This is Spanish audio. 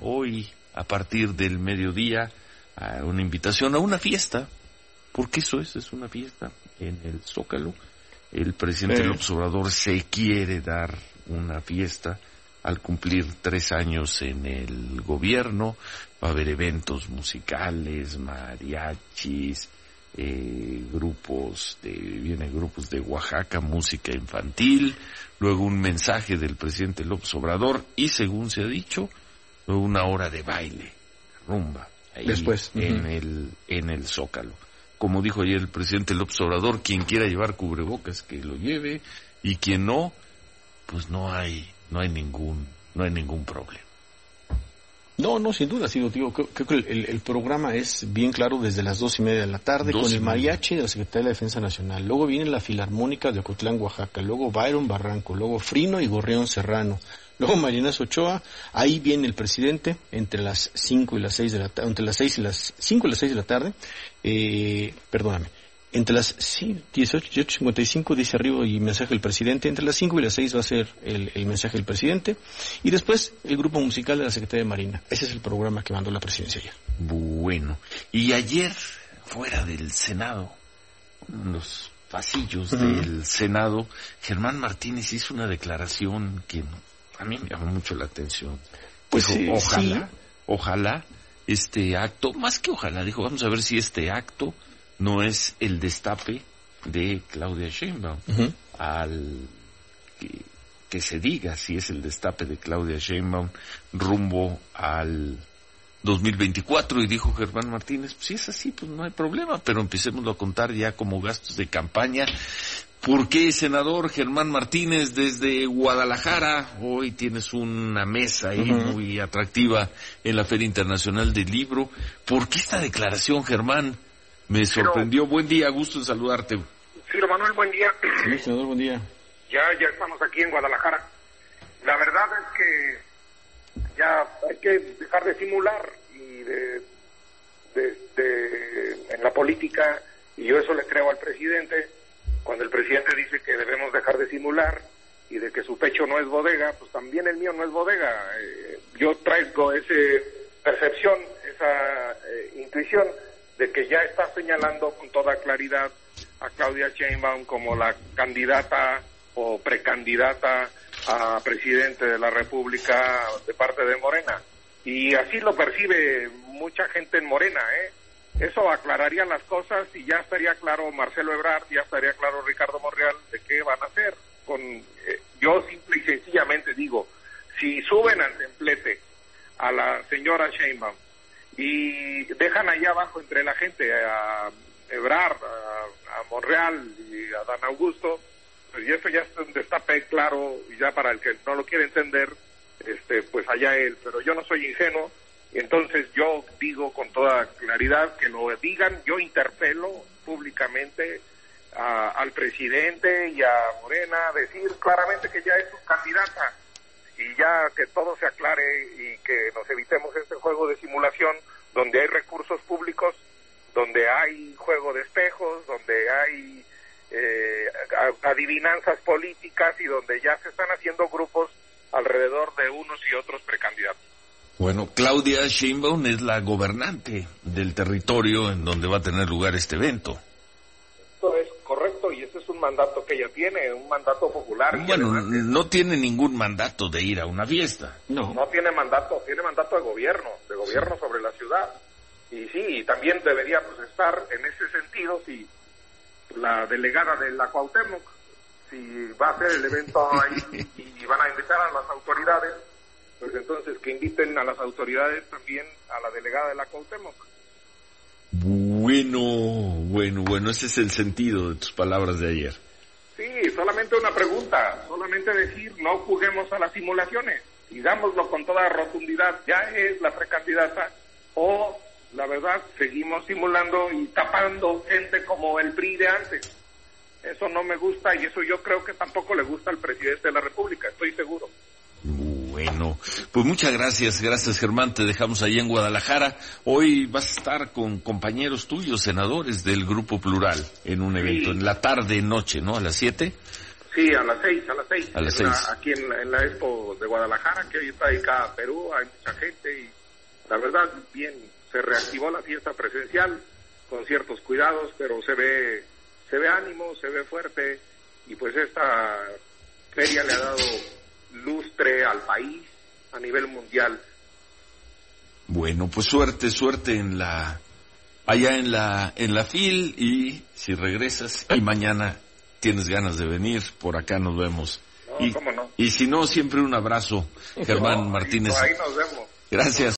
hoy a partir del mediodía a una invitación a una fiesta, porque eso es, es una fiesta en el Zócalo. El presidente López Obrador se quiere dar una fiesta al cumplir tres años en el gobierno. Va a haber eventos musicales, mariachis, eh, grupos de, vienen grupos de Oaxaca, música infantil, luego un mensaje del presidente López Obrador y según se ha dicho, una hora de baile, rumba, ahí Después. en el, en el Zócalo. Como dijo ayer el presidente López Obrador, quien quiera llevar cubrebocas que lo lleve y quien no, pues no hay, no hay ningún, no hay ningún problema. No, no, sin duda, sí, digo, creo, creo que el, el, programa es bien claro desde las dos y media de la tarde Dos con el mariachi de la Secretaría de la Defensa Nacional. Luego viene la Filarmónica de Ocotlán, Oaxaca. Luego Byron Barranco. Luego Frino y Gorrión Serrano. Luego Marinas Ochoa. Ahí viene el presidente entre las cinco y las seis de la tarde, entre las seis y las cinco y las seis de la tarde. Eh, perdóname. Entre las sí, 18, 18, 55 dice arriba y mensaje del presidente. Entre las 5 y las 6 va a ser el, el mensaje del presidente. Y después el grupo musical de la Secretaría de Marina. Ese es el programa que mandó la presidencia ayer. Bueno, y ayer, fuera del Senado, en los pasillos del Senado, Germán Martínez hizo una declaración que a mí me llamó mucho la atención. Pues dijo, ojalá, sí. ojalá este acto, más que ojalá, dijo, vamos a ver si este acto no es el destape de Claudia Sheinbaum al que, que se diga si es el destape de Claudia Sheinbaum rumbo al 2024 y dijo Germán Martínez, pues si es así, pues no hay problema, pero empecémoslo a contar ya como gastos de campaña. ¿Por qué, senador Germán Martínez, desde Guadalajara, hoy tienes una mesa ahí muy atractiva en la Feria Internacional del Libro? ¿Por qué esta declaración, Germán? Me sorprendió. Buen día, gusto en saludarte. Ciro Manuel, buen día. Sí, senador, buen día. Ya, ya estamos aquí en Guadalajara. La verdad es que ya hay que dejar de simular y de, de- de- en la política, y yo eso le creo al presidente, cuando el presidente dice que debemos dejar de simular y de que su pecho no es bodega, pues también el mío no es bodega. Eh, yo traigo esa percepción, esa eh, intuición de que ya está señalando con toda claridad a Claudia Sheinbaum como la candidata o precandidata a presidente de la República de parte de Morena. Y así lo percibe mucha gente en Morena, ¿eh? Eso aclararía las cosas y ya estaría claro Marcelo Ebrard, ya estaría claro Ricardo Monreal de qué van a hacer. Con, eh, yo simple y sencillamente digo, si suben al templete a la señora Sheinbaum y dejan ahí abajo entre la gente a Ebrard, a, a Monreal y a Dan Augusto, pues y eso ya es un destape claro y ya para el que no lo quiere entender, este, pues allá él, pero yo no soy ingenuo, entonces yo digo con toda claridad que lo digan, yo interpelo públicamente a- al presidente y a Morena, decir claramente que ya es su candidata y ya que todo se aclare y que nos evitemos este juego de simulación donde hay recursos públicos, donde hay juego de espejos, donde hay eh, adivinanzas políticas y donde ya se están haciendo grupos alrededor de unos y otros precandidatos. Bueno, Claudia Sheinbaum es la gobernante del territorio en donde va a tener lugar este evento. Ese es un mandato que ella tiene, un mandato popular. Bueno, no tiene ningún mandato de ir a una fiesta. No. no tiene mandato, tiene mandato de gobierno, de gobierno sobre la ciudad. Y sí, también debería pues, estar en ese sentido si la delegada de la Cuauhtémoc, si va a hacer el evento ahí y van a invitar a las autoridades, pues entonces que inviten a las autoridades también a la delegada de la Cuauhtémoc. Bueno, bueno, ese es el sentido de tus palabras de ayer. Sí, solamente una pregunta, solamente decir no juguemos a las simulaciones, digámoslo con toda rotundidad, ya es la precandidata o la verdad seguimos simulando y tapando gente como el PRI de antes. Eso no me gusta y eso yo creo que tampoco le gusta al presidente de la República, estoy seguro. Bueno, pues muchas gracias, gracias Germán, te dejamos ahí en Guadalajara. Hoy vas a estar con compañeros tuyos, senadores del Grupo Plural, en un evento, en la tarde, noche, ¿no? A las siete. Sí, Sí, a las seis, a las seis. A las aquí en la, en la Expo de Guadalajara, que hoy está dedicada a Perú, hay mucha gente y la verdad, bien, se reactivó la fiesta presencial con ciertos cuidados, pero se ve, se ve ánimo, se ve fuerte y pues esta feria le ha dado país a nivel mundial. Bueno, pues suerte, suerte en la allá en la en la fil y si regresas y mañana tienes ganas de venir, por acá nos vemos. No, y, cómo no. y si no, siempre un abrazo, Germán No, Martínez. Ahí nos vemos. Gracias.